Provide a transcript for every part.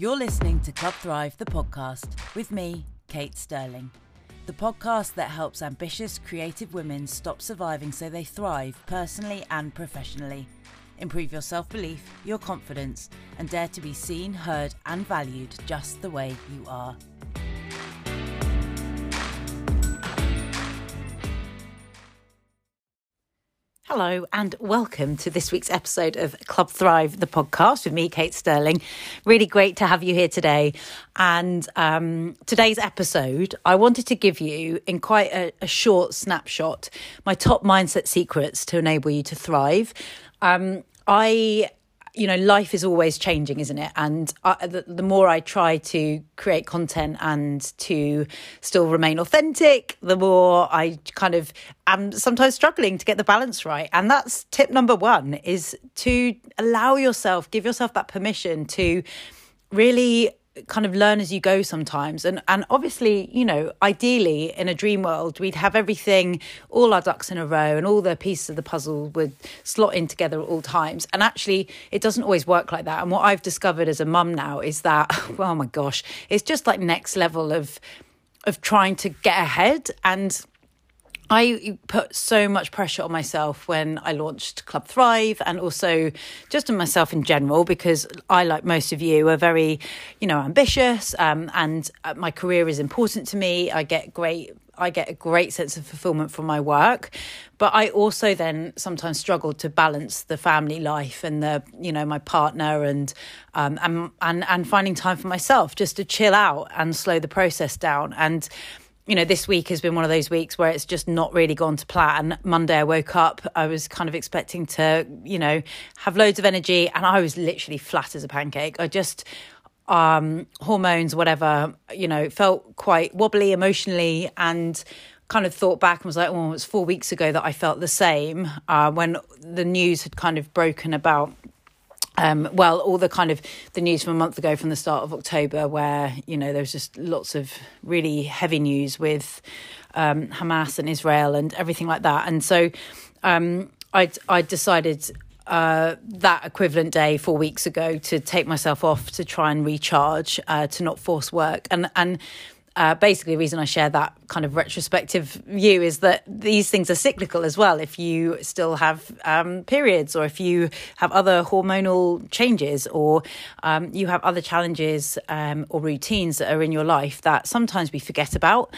You're listening to Club Thrive, the podcast, with me, Kate Sterling. The podcast that helps ambitious, creative women stop surviving so they thrive personally and professionally. Improve your self belief, your confidence, and dare to be seen, heard, and valued just the way you are. Hello, and welcome to this week's episode of Club Thrive, the podcast with me, Kate Sterling. Really great to have you here today. And um, today's episode, I wanted to give you, in quite a, a, short snapshot, my top mindset secrets to enable you to thrive. Um, I you know, life is always changing, isn't it? And I, the, the, more I try to create content and to still remain authentic, the more I kind of am sometimes struggling to get the balance right. And that's tip number one is to allow yourself, give yourself that permission to really kind of learn as you go sometimes. And and obviously you know ideally in a dream world we'd have everything all our ducks in a row and all the pieces of the puzzle would slot in together at all times. And actually it doesn't always work like that. And what i've discovered as a mum now is that oh my gosh it's just like next level of of trying to get ahead. And I put so much pressure on myself when I launched Club Thrive and also just on myself in general because I, like most of you, are very, you know, ambitious um, and uh, my career is important to me. I get great. I get a great sense of fulfillment from my work, but I also then sometimes struggle to balance the family life and the, you know, my partner and um, and and and finding time for myself just to chill out and slow the process down and you know, this week has been one of those weeks where it's just not really gone to plan. Monday, I woke up, I was kind of expecting to, you know, have loads of energy, and I was literally flat as a pancake. I just, um, hormones, whatever, you know, felt quite wobbly emotionally and kind of thought back and was like, oh, it was four weeks ago that I felt the same uh, when the news had kind of broken about um, well, all the kind of the news from a month ago, from the start of October, where you know there was just lots of really heavy news with um, Hamas and Israel and everything like that, and so um, I I decided uh, that equivalent day four weeks ago to take myself off to try and recharge, uh, to not force work, and and uh, basically, the reason I share that kind of retrospective view is that these things are cyclical as well. If you still have um, periods, or if you have other hormonal changes, or um, you have other challenges um, or routines that are in your life that sometimes we forget about,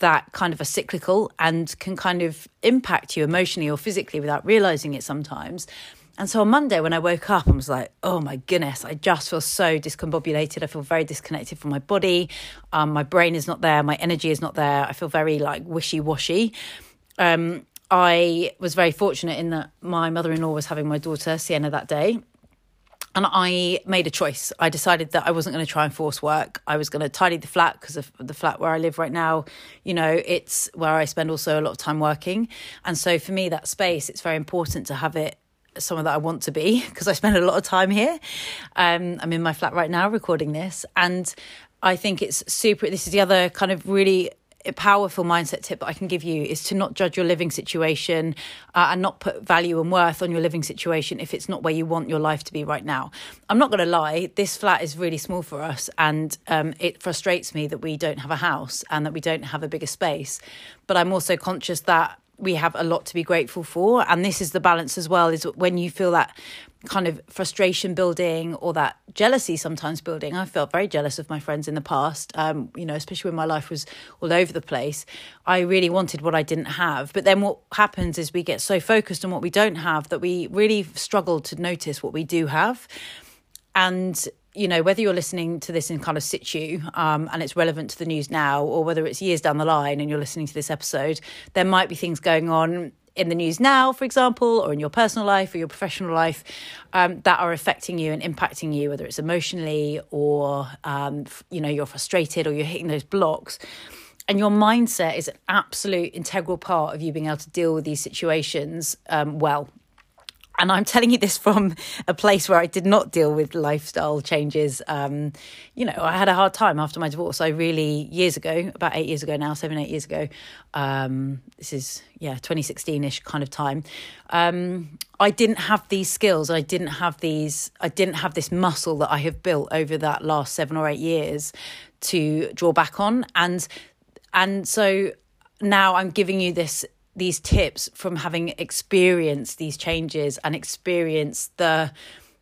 that kind of are cyclical and can kind of impact you emotionally or physically without realizing it sometimes. And so on Monday, when I woke up and was like, oh my goodness, I just feel so discombobulated. I feel very disconnected from my body. Um, my brain is not there. My energy is not there. I feel very like wishy washy. Um, I was very fortunate in that my mother in law was having my daughter, Sienna, that day. And I made a choice. I decided that I wasn't going to try and force work. I was going to tidy the flat because of the flat where I live right now. You know, it's where I spend also a lot of time working. And so for me, that space, it's very important to have it someone that I want to be because I spend a lot of time here. Um, I'm in my flat right now recording this, and I think it's super. This is the other kind of really powerful mindset tip that I can give you is to not judge your living situation uh, and not put value and worth on your living situation if it's not where you want your life to be right now. I'm not going to lie, this flat is really small for us, and um, it frustrates me that we don't have a house and that we don't have a bigger space. But I'm also conscious that we have a lot to be grateful for. And this is the balance as well is when you feel that kind of frustration building or that jealousy sometimes building. I felt very jealous of my friends in the past um, you know especially when my life was all over the place. I really wanted what i didn't have. But then what happens is we get so focused on what we don't have that we really struggle to notice what we do have. And you know, whether you're listening to this in kind of situ um, and it's relevant to the news now, or whether it's years down the line and you're listening to this episode, there might be things going on in the news now, for example, or in your personal life or your professional life um, that are affecting you and impacting you, whether it's emotionally or, um, you know, you're frustrated or you're hitting those blocks. And your mindset is an absolute integral part of you being able to deal with these situations um, well and I'm telling you this from a place where I did not deal with lifestyle changes. Um, you know, I had a hard time after my divorce. I really, years ago, about eight years ago now, seven, eight years ago, um, this is, yeah, 2016 ish kind of time. Um, I didn't have these skills. I didn't have these, I didn't have this muscle that I have built over that last seven or eight years to draw back on. And, and so now I'm giving you this these tips from having experienced these changes and experienced the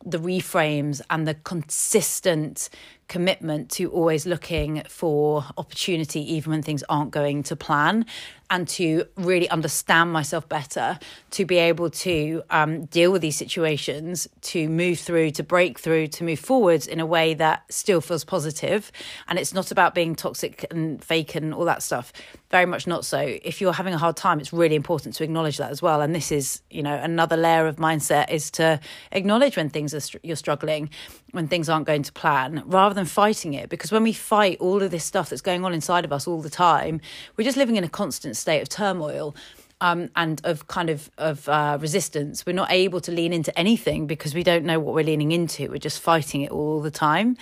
the reframes and the consistent commitment to always looking for opportunity even when things aren't going to plan and to really understand myself better to be able to um, deal with these situations to move through to break through to move forwards in a way that still feels positive. And it's not about being toxic and fake and all that stuff. Very much not so. If you're having a hard time it's really important to acknowledge that as well. And this is you know another layer of mindset is to acknowledge when things are you're struggling when things aren't going to plan rather than fighting it. Because when we fight all of this stuff that's going on inside of us all the time we're just living in a constant state of turmoil um, and of kind of of uh, resistance. We're not able to lean into anything because we don't know what we're leaning into. We're just fighting it all the time.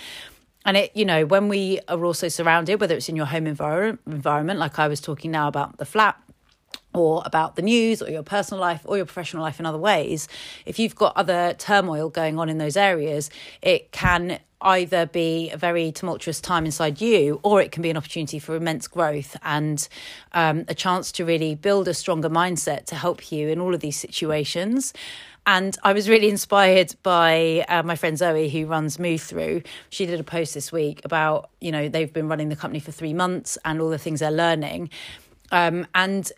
And it, you know, when we are also surrounded, whether it's in your home envir- environment, like I was talking now about the flat, or about the news or your personal life or your professional life in other ways, if you've got other turmoil going on in those areas, it can either be a very tumultuous time inside you or it can be an opportunity for immense growth and um, a chance to really build a stronger mindset to help you in all of these situations. And I was really inspired by uh, my friend Zoe, who runs MoveThru. She did a post this week about, you know, they've been running the company for three months and all the things they're learning. Um, and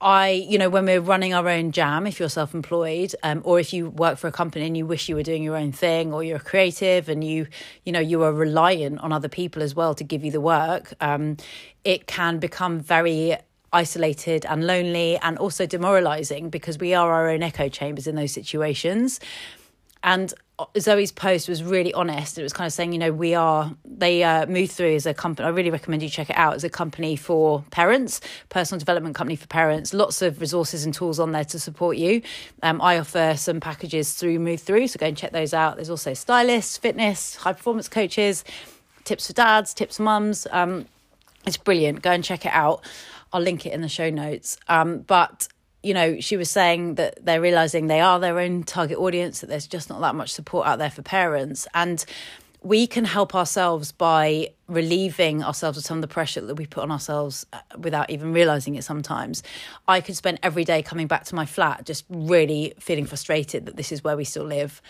I, you know, when we're running our own jam, if you're self employed, um, or if you work for a company and you wish you were doing your own thing, or you're creative and you, you know, you are reliant on other people as well to give you the work, um, it can become very isolated and lonely and also demoralizing because we are our own echo chambers in those situations. And Zoe's post was really honest. It was kind of saying, you know, we are, they uh, moved through as a company. I really recommend you check it out as a company for parents, personal development company for parents. Lots of resources and tools on there to support you. Um, I offer some packages through MoveThru, so go and check those out. There's also stylists, fitness, high performance coaches, tips for dads, tips for mums. Um, it's brilliant. Go and check it out. I'll link it in the show notes. Um, but you know, she was saying that they're realizing they are their own target audience, that there's just not that much support out there for parents. And we can help ourselves by relieving ourselves of some of the pressure that we put on ourselves uh, without even realizing it sometimes. I could spend every day coming back to my flat just really feeling frustrated that this is where we still live.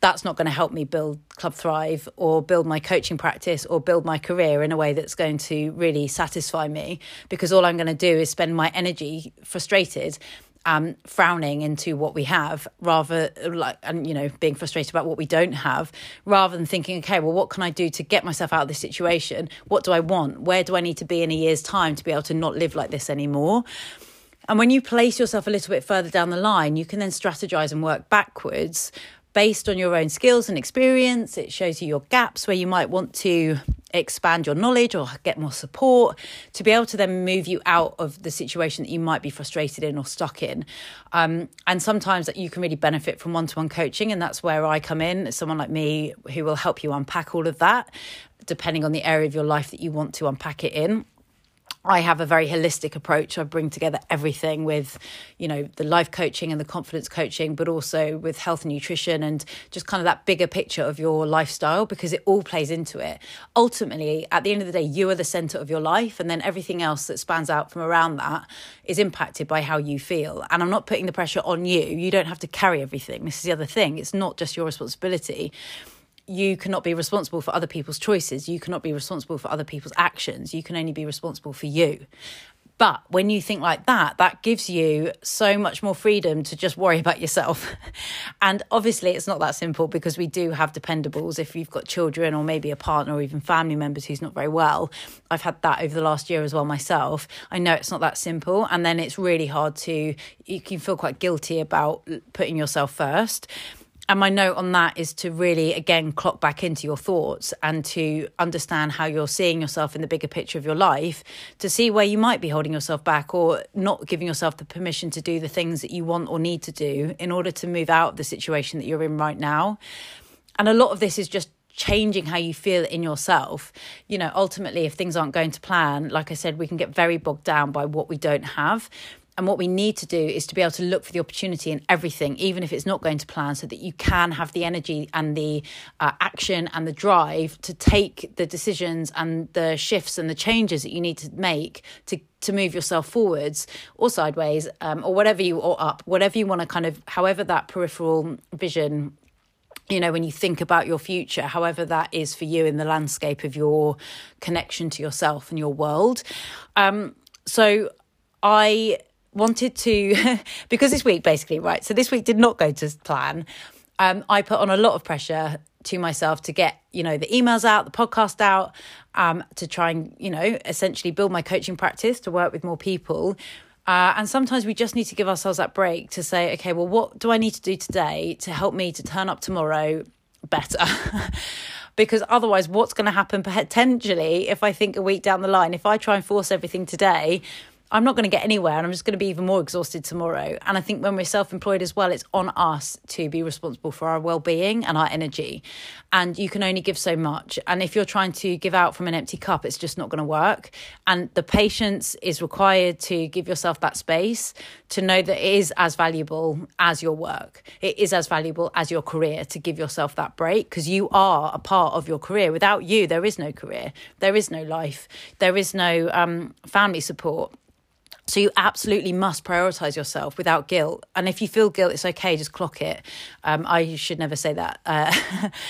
That's not going to help me build Club Thrive or build my coaching practice or build my career in a way that's going to really satisfy me because all I'm going to do is spend my energy frustrated um, frowning into what we have rather like and you know being frustrated about what we don't have rather than thinking okay well what can i do to get myself out of this situation? What do i want? Where do i need to be in a year's time to be able to not live like this anymore? And when you place yourself a little bit further down the line you can then strategize and work backwards based on your own skills and experience. It shows you your gaps where you might want to expand your knowledge or get more support to be able to then move you out of the situation that you might be frustrated in or stuck in. Um, and sometimes that you can really benefit from one to one coaching. And that's where I come in, someone like me who will help you unpack all of that, depending on the area of your life that you want to unpack it in. I have a very holistic approach. I bring together everything with, you know, the life coaching and the confidence coaching, but also with health and nutrition and just kind of that bigger picture of your lifestyle because it all plays into it. Ultimately, at the end of the day, you are the center of your life, and then everything else that spans out from around that is impacted by how you feel. And I'm not putting the pressure on you. You don't have to carry everything. This is the other thing. It's not just your responsibility you cannot be responsible for other people's choices. You cannot be responsible for other people's actions. You can only be responsible for you. But when you think like that, that gives you so much more freedom to just worry about yourself. and obviously, it's not that simple because we do have dependables. If you've got children or maybe a partner or even family members who's not very well, I've had that over the last year as well myself. I know it's not that simple. And then it's really hard to, you can feel quite guilty about putting yourself first. And my note on that is to really, again, clock back into your thoughts and to understand how you're seeing yourself in the bigger picture of your life, to see where you might be holding yourself back or not giving yourself the permission to do the things that you want or need to do in order to move out of the situation that you're in right now. And a lot of this is just changing how you feel in yourself. You know, ultimately, if things aren't going to plan, like I said, we can get very bogged down by what we don't have. And what we need to do is to be able to look for the opportunity in everything, even if it's not going to plan, so that you can have the energy and the uh, action and the drive to take the decisions and the shifts and the changes that you need to make to to move yourself forwards or sideways um, or whatever you or up, whatever you want to kind of, however that peripheral vision you know, when you think about your future, however that is for you in the landscape of your connection to yourself and your world. Um, so I wanted to, because this week basically, right? So this week did not go to plan. Um, I put on a lot of pressure to myself to get, you know, the emails out, the podcast out, um, to try and, you know, essentially build my coaching practice to work with more people. Uh, and sometimes we just need to give ourselves that break to say, okay, well, what do I need to do today to help me to turn up tomorrow better? because otherwise, what's going to happen potentially if I think a week down the line, if I try and force everything today, I'm not going to get anywhere and I'm just going to be even more exhausted tomorrow. And I think when we're self employed as well, it's on us to be responsible for our well being and our energy. And you can only give so much. And if you're trying to give out from an empty cup, it's just not going to work. And the patience is required to give yourself that space to know that it is as valuable as your work. It is as valuable as your career to give yourself that break because you are a part of your career. Without you, there is no career, there is no life, there is no um, family support so you absolutely must prioritize yourself without guilt. And if you feel guilt, it's okay. Just clock it. Um, I should never say that. Uh,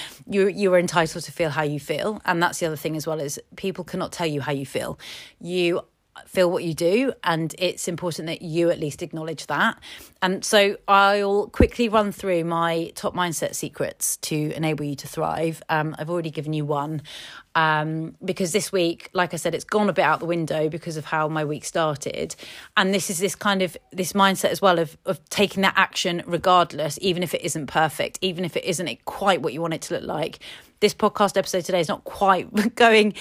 you you are entitled to feel how you feel, and that's the other thing as well. Is people cannot tell you how you feel. You feel what you do and it's important that you at least acknowledge that. And so i'll quickly run through my top mindset secrets to enable you to thrive. Um, i've already given you one um, because this week like i said it's gone a bit out the window because of how my week started. And this is this kind of this mindset as well of, of taking that action regardless even if it isn't perfect even if it isn't quite what you want it to look like this podcast episode today is not quite going.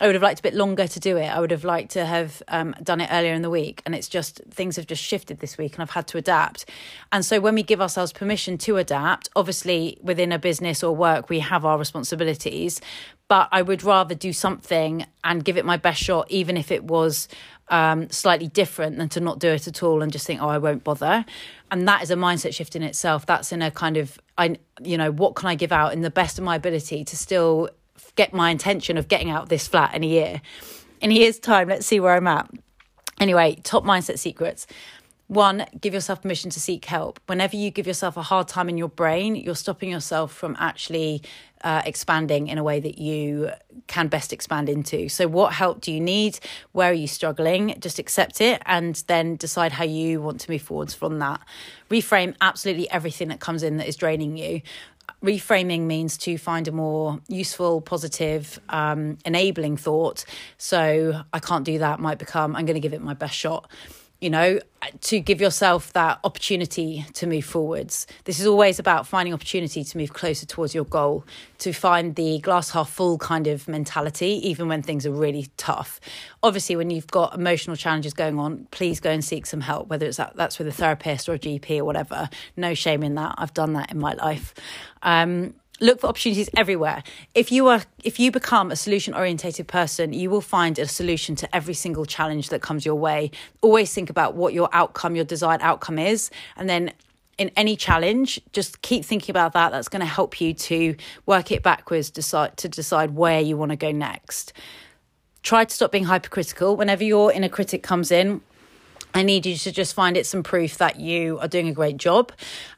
I would have liked a bit longer to do it. I would have liked to have um, done it earlier in the week. And it's just things have just shifted this week and I've had to adapt. And so when we give ourselves permission to adapt, obviously within a business or work, we have our responsibilities. But I would rather do something and give it my best shot, even if it was um, slightly different than to not do it at all and just think, oh, I won't bother. And that is a mindset shift in itself. That's in a kind of, I, you know, what can I give out in the best of my ability to still get my intention of getting out this flat in a year. In a year's time, let's see where I'm at. Anyway, top mindset secrets. One, give yourself permission to seek help. Whenever you give yourself a hard time in your brain, you're stopping yourself from actually uh, expanding in a way that you can best expand into. So, what help do you need? Where are you struggling? Just accept it and then decide how you want to move forwards from that. Reframe absolutely everything that comes in that is draining you reframing means to find a more useful, positive, um, enabling thought. So I can't do that might become I'm going to give it my best shot you know, to give yourself that opportunity to move forwards. This is always about finding opportunity to move closer towards your goal, to find the glass half full kind of mentality, even when things are really tough. Obviously, when you've got emotional challenges going on, please go and seek some help, whether it's that, that's with a therapist or a GP or whatever. No shame in that. I've done that in my life. Um, look for opportunities everywhere. If you are if you become a solution orientated person you will find a solution to every single challenge that comes your way. Always think about what your outcome your desired outcome is and then in any challenge just keep thinking about that. That's going to help you to work it backwards decide to decide where you want to go next. Try to stop being hypercritical. Whenever your inner critic comes in I need you to just find it some proof that you are doing a great job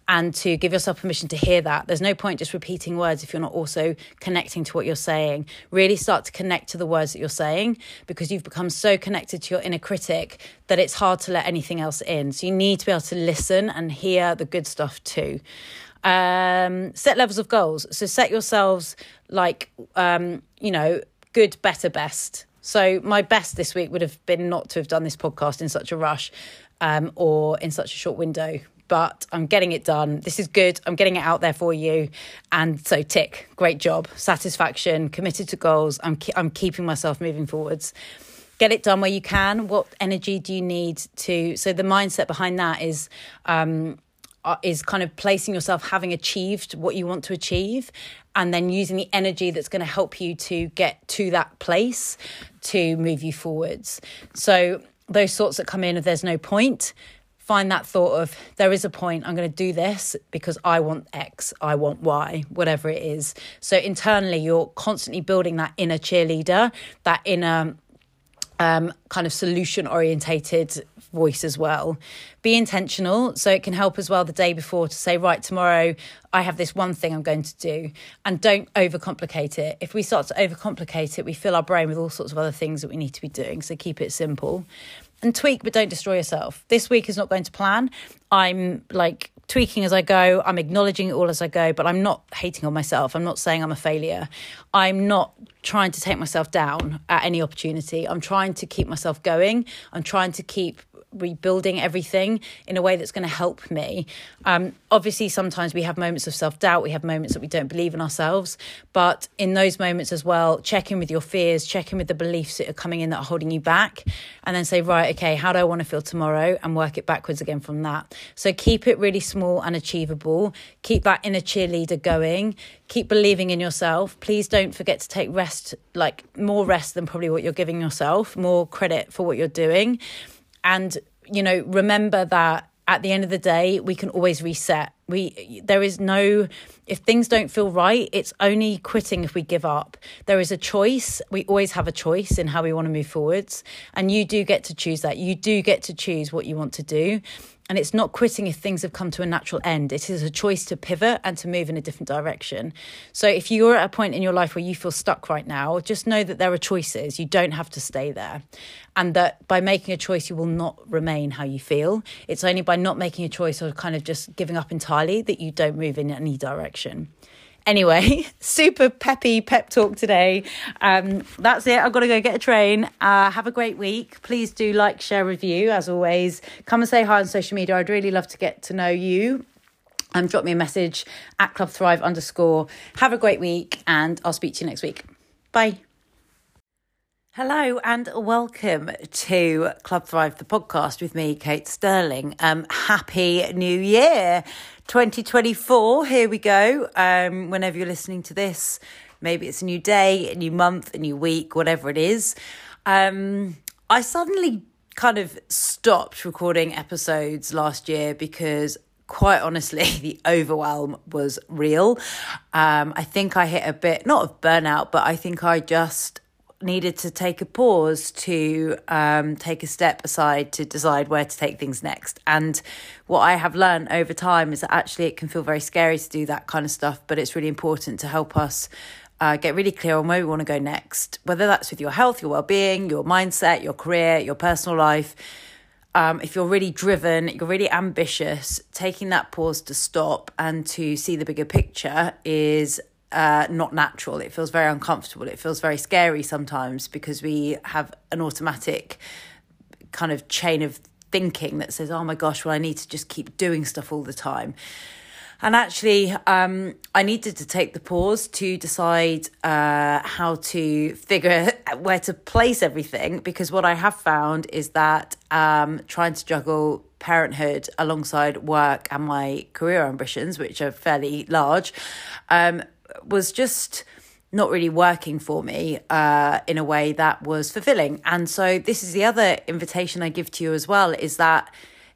and to give yourself permission to hear that. There's no point just repeating words if you're not also connecting to what you're saying. Really start to connect to the words that you're saying because you've become so connected to your inner critic that it's hard to let anything else in. So you need to be able to listen and hear the good stuff too. Um, set levels of goals. So set yourselves like, um, you know, good, better, best so my best this week would have been not to have done this podcast in such a rush um, or in such a short window. but I'm getting it done. This is good. I'm getting it out there for you. And so, tick, great job, satisfaction, committed to goals. I'm, ke- I'm keeping myself moving forwards. Get it done where you can. What energy do you need to? So, the mindset behind that is, um, uh, is kind of placing yourself having achieved what you want to achieve and then using the energy that's going to help you to get to that place to move you forwards. So those thoughts that come in if there's no point, find that thought of there is a point i'm going to do this because i want x i want y whatever it is so internally you're constantly building that inner cheerleader that inner um, kind of solution orientated voice as well. Be intentional so it can help as well the day before to say, right, tomorrow I have this one thing I'm going to do. And don't overcomplicate it. If we start to overcomplicate it, we fill our brain with all sorts of other things that we need to be doing. So keep it simple and tweak, but don't destroy yourself. This week is not going to plan. I'm like tweaking as I go. I'm acknowledging it all as I go, but I'm not hating on myself. I'm not saying I'm a failure. I'm not trying to take myself down at any opportunity. I'm trying to keep myself going. I'm trying to keep rebuilding everything in a way that's going to help me. Um, obviously, sometimes we have moments of self doubt, we have moments that we don't believe in ourselves. But in those moments as well, check in with your fears, check in with the beliefs that are coming in that are holding you back, and then say, right, okay, how do I want to feel tomorrow? And work it backwards again from that. So keep it really small and achievable. Keep that inner cheerleader going. Keep believing in yourself. Please don't forget to take rest, like more rest than probably what you're giving yourself, more credit for what you're doing and you know remember that at the end of the day we can always reset. We there is no if things don't feel right it's only quitting if we give up. There is a choice. We always have a choice in how we want to move forwards. And you do get to choose that. You do get to choose what you want to do and it's not quitting if things have come to a natural end. It is a choice to pivot and to move in a different direction. So if you're at a point in your life where you feel stuck right now, just know that there are choices. You don't have to stay there. And that by making a choice, you will not remain how you feel. It's only by not making a choice or kind of just giving up entirely that you don't move in any direction. Anyway, super peppy pep talk today. Um, that's it. I've got to go get a train. Uh, have a great week. Please do like, share, review as always. Come and say hi on social media. I'd really love to get to know you. Um, drop me a message at Club Thrive underscore. Have a great week, and I'll speak to you next week. Bye. Hello and welcome to Club Thrive, the podcast with me, Kate Sterling. Um, happy New Year 2024. Here we go. Um, whenever you're listening to this, maybe it's a new day, a new month, a new week, whatever it is. Um, I suddenly kind of stopped recording episodes last year because quite honestly, the overwhelm was real. Um, I think I hit a bit, not of burnout, but I think I just needed to take a pause to um, take a step aside to decide where to take things next. And what I have learned over time is that actually it can feel very scary to do that kind of stuff, but it's really important to help us. Uh, get really clear on where we want to go next, whether that's with your health, your well being, your mindset, your career, your personal life. Um, if you're really driven, you're really ambitious, taking that pause to stop and to see the bigger picture is uh, not natural. It feels very uncomfortable. It feels very scary sometimes because we have an automatic kind of chain of thinking that says, oh my gosh, well, I need to just keep doing stuff all the time. And actually, um, I needed to take the pause to decide uh, how to figure where to place everything because what I have found is that um, trying to juggle parenthood alongside work and my career ambitions, which are fairly large, um, was just not really working for me uh, in a way that was fulfilling. And so, this is the other invitation I give to you as well is that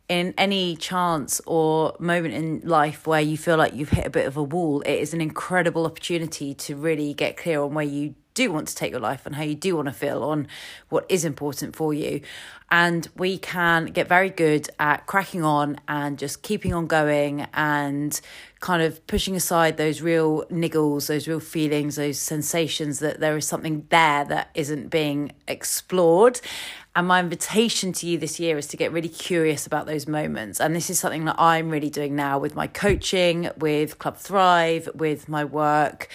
in any chance or moment in life where you feel like you've hit a bit of a wall, it is an incredible opportunity to really get clear on where you do want to take your life on how you do want to feel on what is important for you. And we can get very good at cracking on and just keeping on going and kind of pushing aside those real niggles, those real feelings, those sensations that there is something there that isn't being explored. And my invitation to you this year is to get really curious about those moments. And this is something that I'm really doing now with my coaching, with Club Thrive, with my work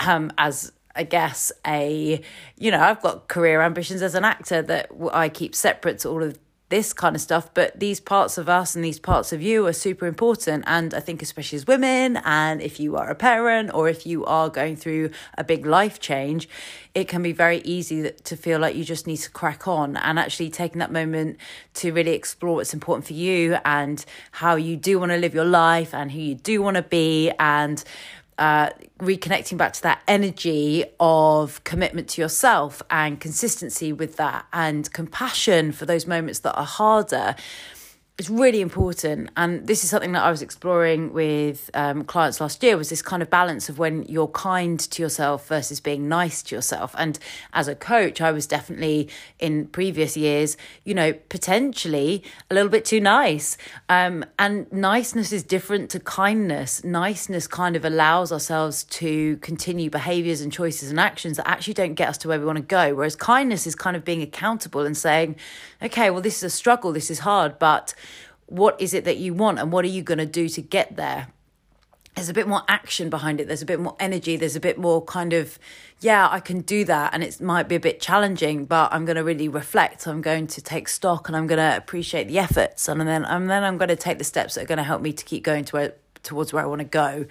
um, as I guess, a, you know, I've got career ambitions as an actor that I keep separate to all of this kind of stuff, but these parts of us and these parts of you are super important. And I think, especially as women, and if you are a parent or if you are going through a big life change, it can be very easy to feel like you just need to crack on. And actually, taking that moment to really explore what's important for you and how you do want to live your life and who you do want to be and uh, reconnecting back to that energy of commitment to yourself and consistency with that and compassion for those moments that are harder it's really important. And this is something that i was exploring with um, clients last year was this kind of balance of when you're kind to yourself versus being nice to yourself. And as a coach i was definitely in previous years you know potentially a little bit too nice. Um, and niceness is different to kindness. Niceness kind of allows ourselves to continue behaviors and choices and actions that actually don't get us to where we want to go. Whereas kindness is kind of being accountable and saying okay well this is a struggle this is hard but what is it that you want and what are you going to do to get there? There's a bit more action behind it. There's a bit more energy. There's a bit more kind of yeah i can do that and it might be a bit challenging but i'm going to really reflect. I'm going to take stock and i'm going to appreciate the efforts and then and then i'm going to take the steps that are going to help me to keep going to where, towards where i want to go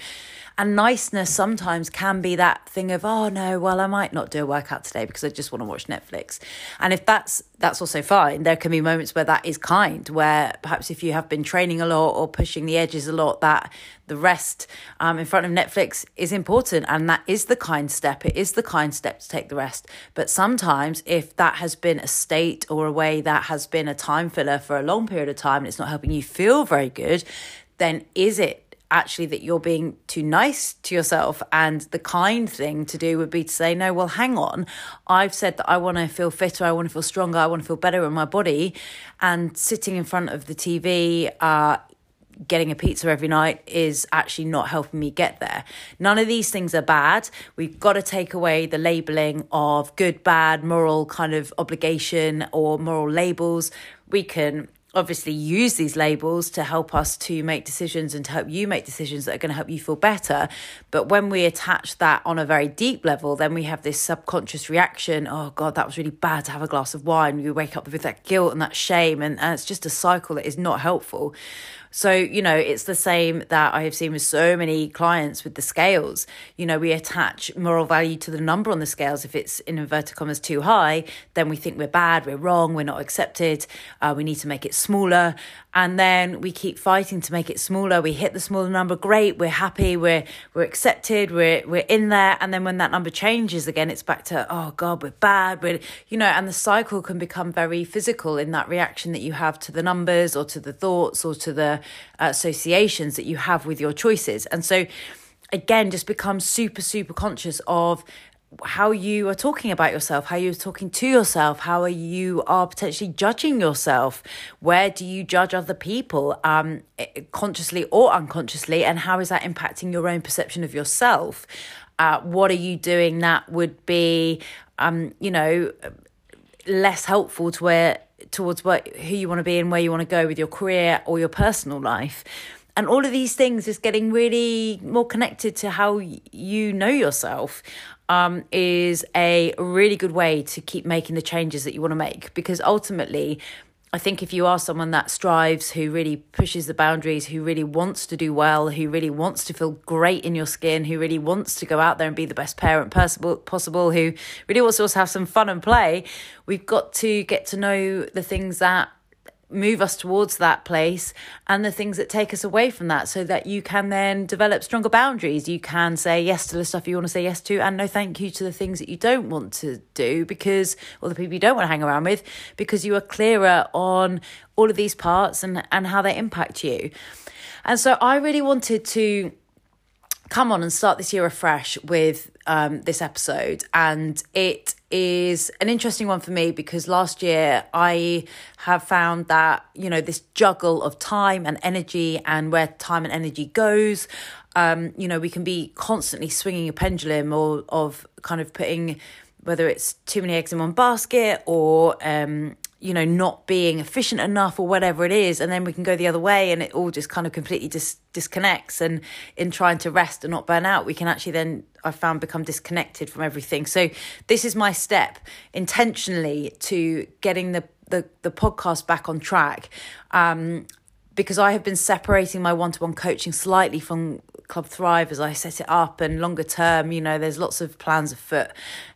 and niceness sometimes can be that thing of, oh no, well, I might not do a workout today because I just want to watch Netflix. And if that's that's also fine, there can be moments where that is kind, where perhaps if you have been training a lot or pushing the edges a lot, that the rest um, in front of Netflix is important. And that is the kind step. It is the kind step to take the rest. But sometimes if that has been a state or a way that has been a time filler for a long period of time and it's not helping you feel very good, then is it actually that you're being too nice to yourself. And the kind thing to do would be to say, no, well, hang on. I've said that I want to feel fitter, I want to feel stronger, I want to feel better in my body. And sitting in front of the TV, uh, getting a pizza every night is actually not helping me get there. None of these things are bad. We've got to take away the labeling of good, bad, moral kind of obligation or moral labels. We can obviously use these labels to help us to make decisions and to help you make decisions that are going to help you feel better. But when we attach that on a very deep level, then we have this subconscious reaction oh, God, that was really bad to have a glass of wine. We wake up with that guilt and that shame, and, and it's just a cycle that is not helpful. So, you know, it's the same that I have seen with so many clients with the scales. You know, we attach moral value to the number on the scales. If it's in inverted commas too high, then we think we're bad, we're wrong, we're not accepted, uh, we need to make it smaller. And then we keep fighting to make it smaller. We hit the smaller number, great, we're happy, we're we're accepted, we're we're in there. And then when that number changes again, it's back to, oh God, we're bad, we're you know, and the cycle can become very physical in that reaction that you have to the numbers or to the thoughts or to the uh, associations that you have with your choices. And so, again, just become super, super conscious of how you are talking about yourself, how you're talking to yourself, how you are potentially judging yourself. Where do you judge other people, um, consciously or unconsciously, and how is that impacting your own perception of yourself? Uh, what are you doing that would be, um, you know, less helpful to where towards what who you want to be and where you want to go with your career or your personal life and all of these things is getting really more connected to how you know yourself um, is a really good way to keep making the changes that you want to make. Because ultimately I think if you are someone that strives, who really pushes the boundaries, who really wants to do well, who really wants to feel great in your skin, who really wants to go out there and be the best parent possible, possible who really wants to also have some fun and play, we've got to get to know the things that move us towards that place and the things that take us away from that so that you can then develop stronger boundaries. You can say yes to the stuff you want to say yes to and no thank you to the things that you don't want to do because or the people you don't want to hang around with because you are clearer on all of these parts and and how they impact you. And so i really wanted to come on and start this year afresh with um, this episode and it is an interesting one for me because last year I have found that, you know, this juggle of time and energy and where time and energy goes. Um, you know, we can be constantly swinging a pendulum or of kind of putting whether it's too many eggs in one basket or um, you know, not being efficient enough or whatever it is. And then we can go the other way and it all just kind of completely dis- disconnects. And in trying to rest and not burn out, we can actually then, I found, become disconnected from everything. So this is my step intentionally to getting the the the podcast back on track. Um, because I have been separating my one to one coaching slightly from Club Thrive as I set it up, and longer term, you know, there's lots of plans afoot.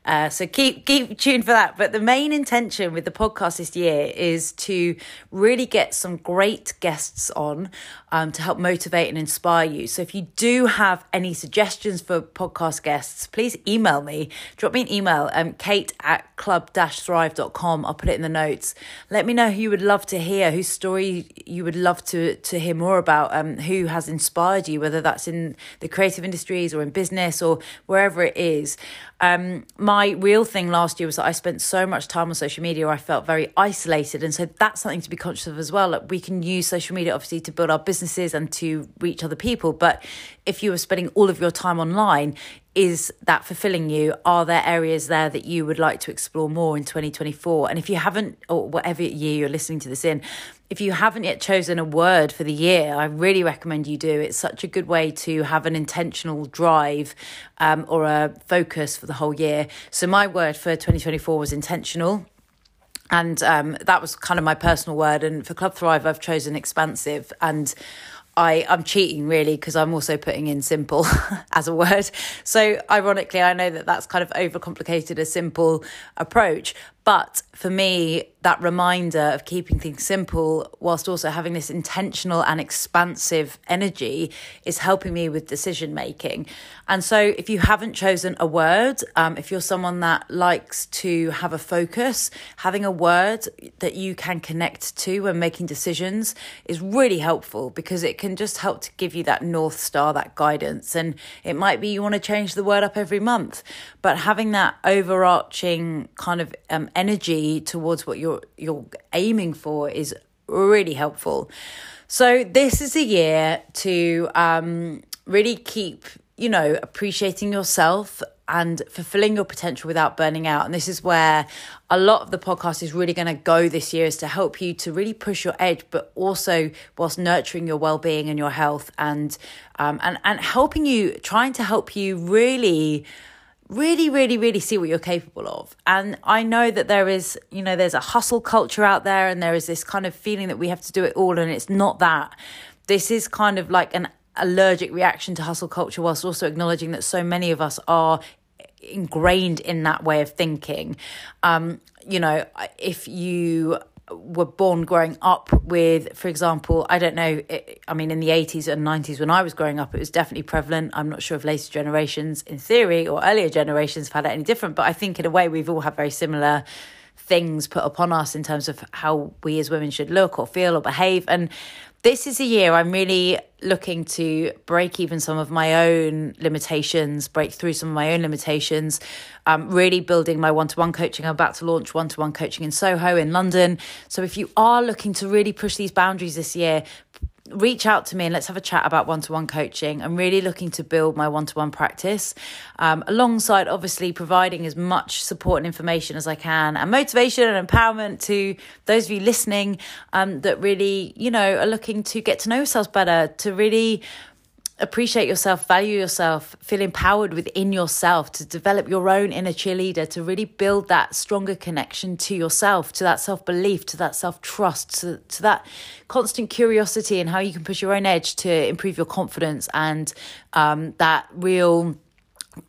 Uh, so keep keep tuned for that. But the main intention with the podcast this year is to really get some great guests on um, to help motivate and inspire you. So if you do have any suggestions for podcast guests, please email me. Drop me an email, um, kate at club-thrive.com. I'll put it in the notes. Let me know who you would love to hear, whose story you would love to, to hear more about, um, who has inspired you, whether that's in the creative industries or in business or wherever it is. Um, my real thing last year was that I spent so much time on social media, I felt very isolated. And so that's something to be conscious of as well. Like we can use social media obviously to build our businesses and to reach other people. But if you were spending all of your time online, is that fulfilling you? Are there areas there that you would like to explore more in 2024? And if you haven't, or whatever year you're listening to this in, if you haven't yet chosen a word for the year, I really recommend you do. It's such a good way to have an intentional drive um, or a focus for the whole year. So, my word for 2024 was intentional. And um, that was kind of my personal word. And for Club Thrive, I've chosen expansive. And I, I'm cheating really because I'm also putting in simple as a word. So, ironically, I know that that's kind of overcomplicated a simple approach. But for me, that reminder of keeping things simple whilst also having this intentional and expansive energy is helping me with decision making. And so, if you haven't chosen a word, um, if you're someone that likes to have a focus, having a word that you can connect to when making decisions is really helpful because it can just help to give you that North Star, that guidance. And it might be you want to change the word up every month, but having that overarching kind of um, energy towards what you're you're aiming for is really helpful. So this is a year to um, really keep you know appreciating yourself and fulfilling your potential without burning out. And this is where a lot of the podcast is really going to go this year is to help you to really push your edge, but also whilst nurturing your well-being and your health and um, and and helping you, trying to help you really really, really, really see what you're capable of. And I know that there is, you know, there's a hustle culture out there and there is this kind of feeling that we have to do it all. And it's not that. This is kind of like an allergic reaction to hustle culture, whilst also acknowledging that so many of us are ingrained in that way of thinking. Um, you know, if you were born growing up with, for example, I don't know, it, I mean, in the 80s and 90s when I was growing up, it was definitely prevalent. I'm not sure if later generations, in theory, or earlier generations have had it any different, but I think in a way we've all had very similar things put upon us in terms of how we as women should look or feel or behave. And this is a year I'm really looking to break even some of my own limitations, break through some of my own limitations, um, really building my one to one coaching. I'm about to launch one to one coaching in Soho in London. So if you are looking to really push these boundaries this year, reach out to me and let's have a chat about one to one coaching. I'm really looking to build my one to one practice um, alongside obviously providing as much support and information as I can and motivation and empowerment to those of you listening um, that really, you know, are looking to get to know yourselves better, to really appreciate yourself, value yourself, feel empowered within yourself to develop your own inner cheerleader, to really build that stronger connection to yourself, to that self belief, to that self trust, to, to that constant curiosity and how you can push your own edge to improve your confidence and um, that real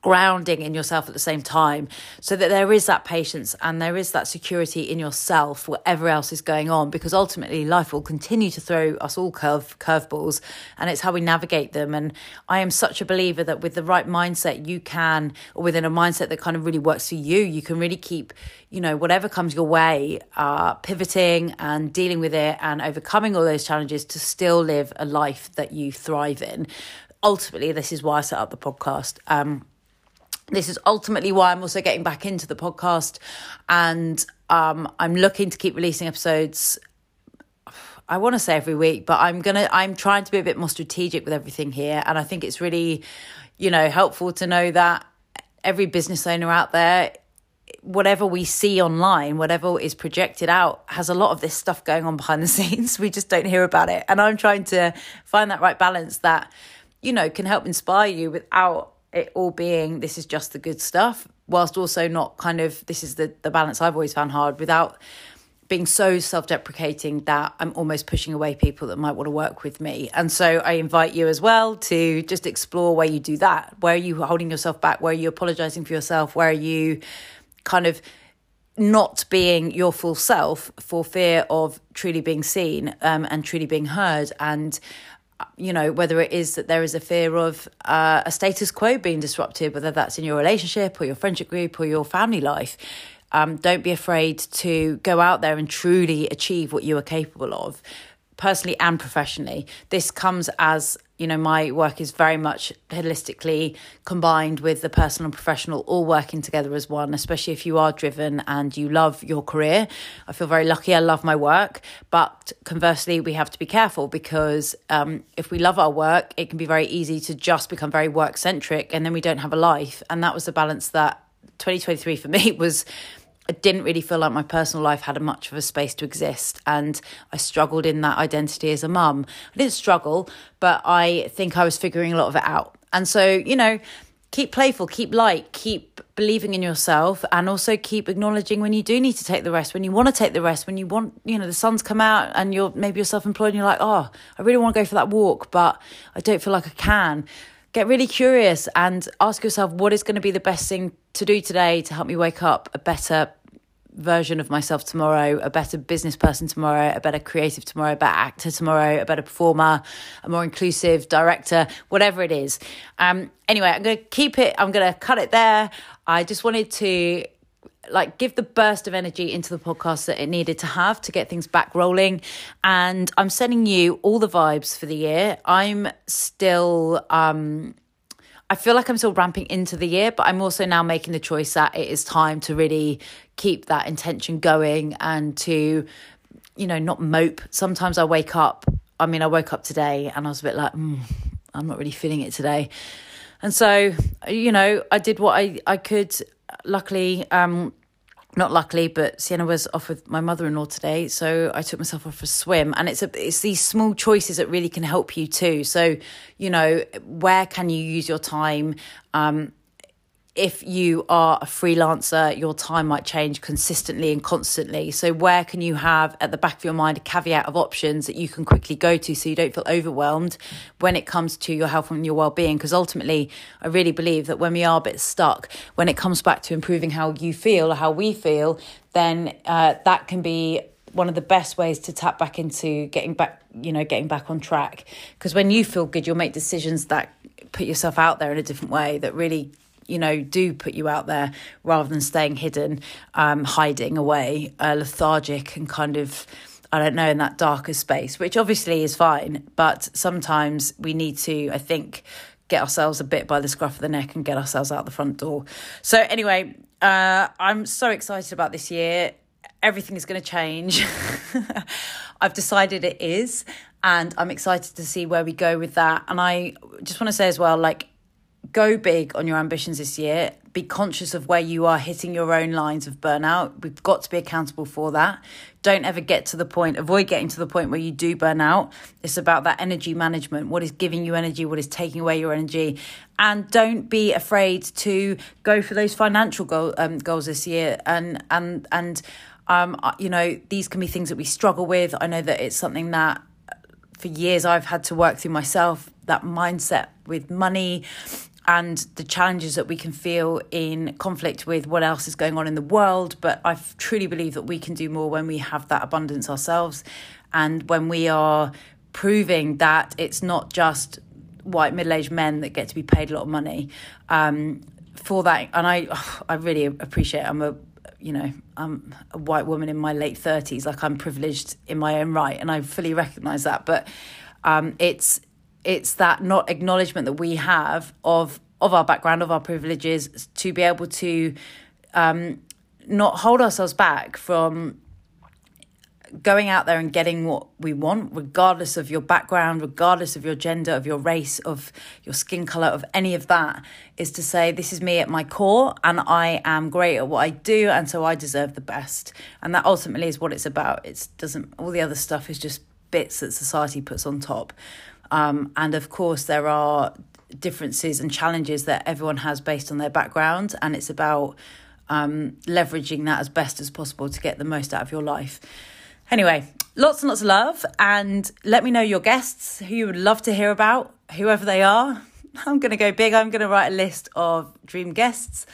grounding in yourself at the same time so that there is that patience and there is that security in yourself whatever else is going on because ultimately life will continue to throw us all curve curveballs and it's how we navigate them. And i am such a believer that with the right mindset you can or within a mindset that kind of really works for you you can really keep you know whatever comes your way uh pivoting and dealing with it and overcoming all those challenges to still live a life that you thrive in. Ultimately this is why i set up the podcast. Um this is ultimately why I'm also getting back into the podcast and um, I'm looking to keep releasing episodes. I want to say every week, but I'm gonna I'm trying to be a bit more strategic with everything here, and I think it's really, you know, helpful to know that every business owner out there, whatever we see online, whatever is projected out, has a lot of this stuff going on behind the scenes. We just don't hear about it, and I'm trying to find that right balance that, you know, can help inspire you without it all being this is just the good stuff, whilst also not kind of this is the the balance I've always found hard without being so self deprecating that I'm almost pushing away people that might want to work with me. And so I invite you as well to just explore where you do that. Where are you holding yourself back? Where are you apologizing for yourself? Where are you kind of not being your full self for fear of truly being seen um, and truly being heard? And you know, whether it is that there is a fear of uh, a status quo being disrupted, whether that's in your relationship or your friendship group or your family life. Um, don't be afraid to go out there and truly achieve what you are capable of, personally and professionally. This comes as you know, my work is very much holistically combined with the personal and professional all working together as one, especially if you are driven and you love your career. I feel very lucky. I love my work. But conversely, we have to be careful because um, if we love our work, it can be very easy to just become very work centric and then we don't have a life. And that was the balance that 2023 for me was I didn't really feel like my personal life had much of a space to exist. And I struggled in that identity as a mum. I didn't struggle, but I think I was figuring a lot of it out. And so, you know, keep playful, keep light, keep believing in yourself, and also keep acknowledging when you do need to take the rest, when you want to take the rest, when you want, you know, the sun's come out and you're maybe you're self employed and you're like, oh, I really want to go for that walk, but I don't feel like I can get really curious and ask yourself what is going to be the best thing to do today to help me wake up a better version of myself tomorrow, a better business person tomorrow, a better creative tomorrow, a better actor tomorrow, a better performer, a more inclusive director, whatever it is. Um, anyway, I'm going to keep it, I'm going to cut it there. I just wanted to like give the burst of energy into the podcast that it needed to have to get things back rolling and i'm sending you all the vibes for the year i'm still um I feel like I'm still ramping into the year, but I'm also now making the choice that it is time to really keep that intention going and to, you know, not mope. Sometimes I wake up, I mean, I woke up today and I was a bit like, mm, I'm not really feeling it today. And so, you know, I did what I, I could. Luckily, um, not luckily, but Sienna was off with my mother in law today, so I took myself off for a swim. And it's a, it's these small choices that really can help you too. So, you know, where can you use your time? Um, if you are a freelancer, your time might change consistently and constantly. So, where can you have at the back of your mind a caveat of options that you can quickly go to so you don't feel overwhelmed when it comes to your health and your well being? Because ultimately, I really believe that when we are a bit stuck, when it comes back to improving how you feel or how we feel, then uh, that can be one of the best ways to tap back into getting back, you know, getting back on track. Because when you feel good, you'll make decisions that put yourself out there in a different way that really you know, do put you out there rather than staying hidden, um, hiding away, uh, lethargic and kind of, I don't know, in that darker space, which obviously is fine. But sometimes we need to, I think, get ourselves a bit by the scruff of the neck and get ourselves out the front door. So, anyway, uh, I'm so excited about this year. Everything is going to change. I've decided it is, and I'm excited to see where we go with that. And I just want to say as well, like, go big on your ambitions this year. Be conscious of where you are hitting your own lines of burnout. We've got to be accountable for that. Don't ever get to the point, avoid getting to the point where you do burn out. It's about that energy management. What is giving you energy? What is taking away your energy? And don't be afraid to go for those financial goal, um, goals this year. And, and, and, um, you know, these can be things that we struggle with. I know that it's something that for years I've had to work through myself that mindset with money and the challenges that we can feel in conflict with what else is going on in the world. But I truly believe that we can do more when we have that abundance ourselves and when we are proving that it's not just white middle aged men that get to be paid a lot of money. Um, for that, and I, I really appreciate. I'm a you know, I'm a white woman in my late 30s, like I'm privileged in my own right, and I fully recognize that. But um, it's it's that not acknowledgement that we have of of our background, of our privileges, to be able to um, not hold ourselves back from going out there and getting what we want, regardless of your background, regardless of your gender, of your race, of your skin color, of any of that, is to say, This is me at my core, and I am great at what I do, and so I deserve the best. And that ultimately is what it's about. It doesn't, all the other stuff is just bits that society puts on top. Um, and of course, there are differences and challenges that everyone has based on their background, and it's about um, leveraging that as best as possible to get the most out of your life. Anyway, lots and lots of love, and let me know your guests who you would love to hear about, whoever they are. I'm going to go big. I'm going to write a list of dream guests.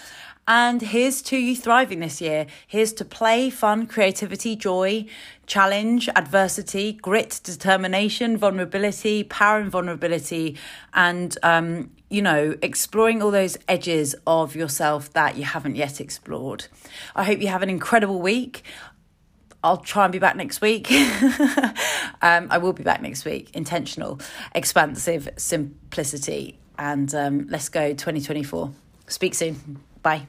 And here's to you thriving this year. Here's to play, fun, creativity, joy, challenge, adversity, grit, determination, vulnerability, power and vulnerability, and, um, you know, exploring all those edges of yourself that you haven't yet explored. I hope you have an incredible week. I'll try and be back next week. um, I will be back next week. Intentional, expansive, simplicity. And um, let's go 2024. Speak soon. Bye.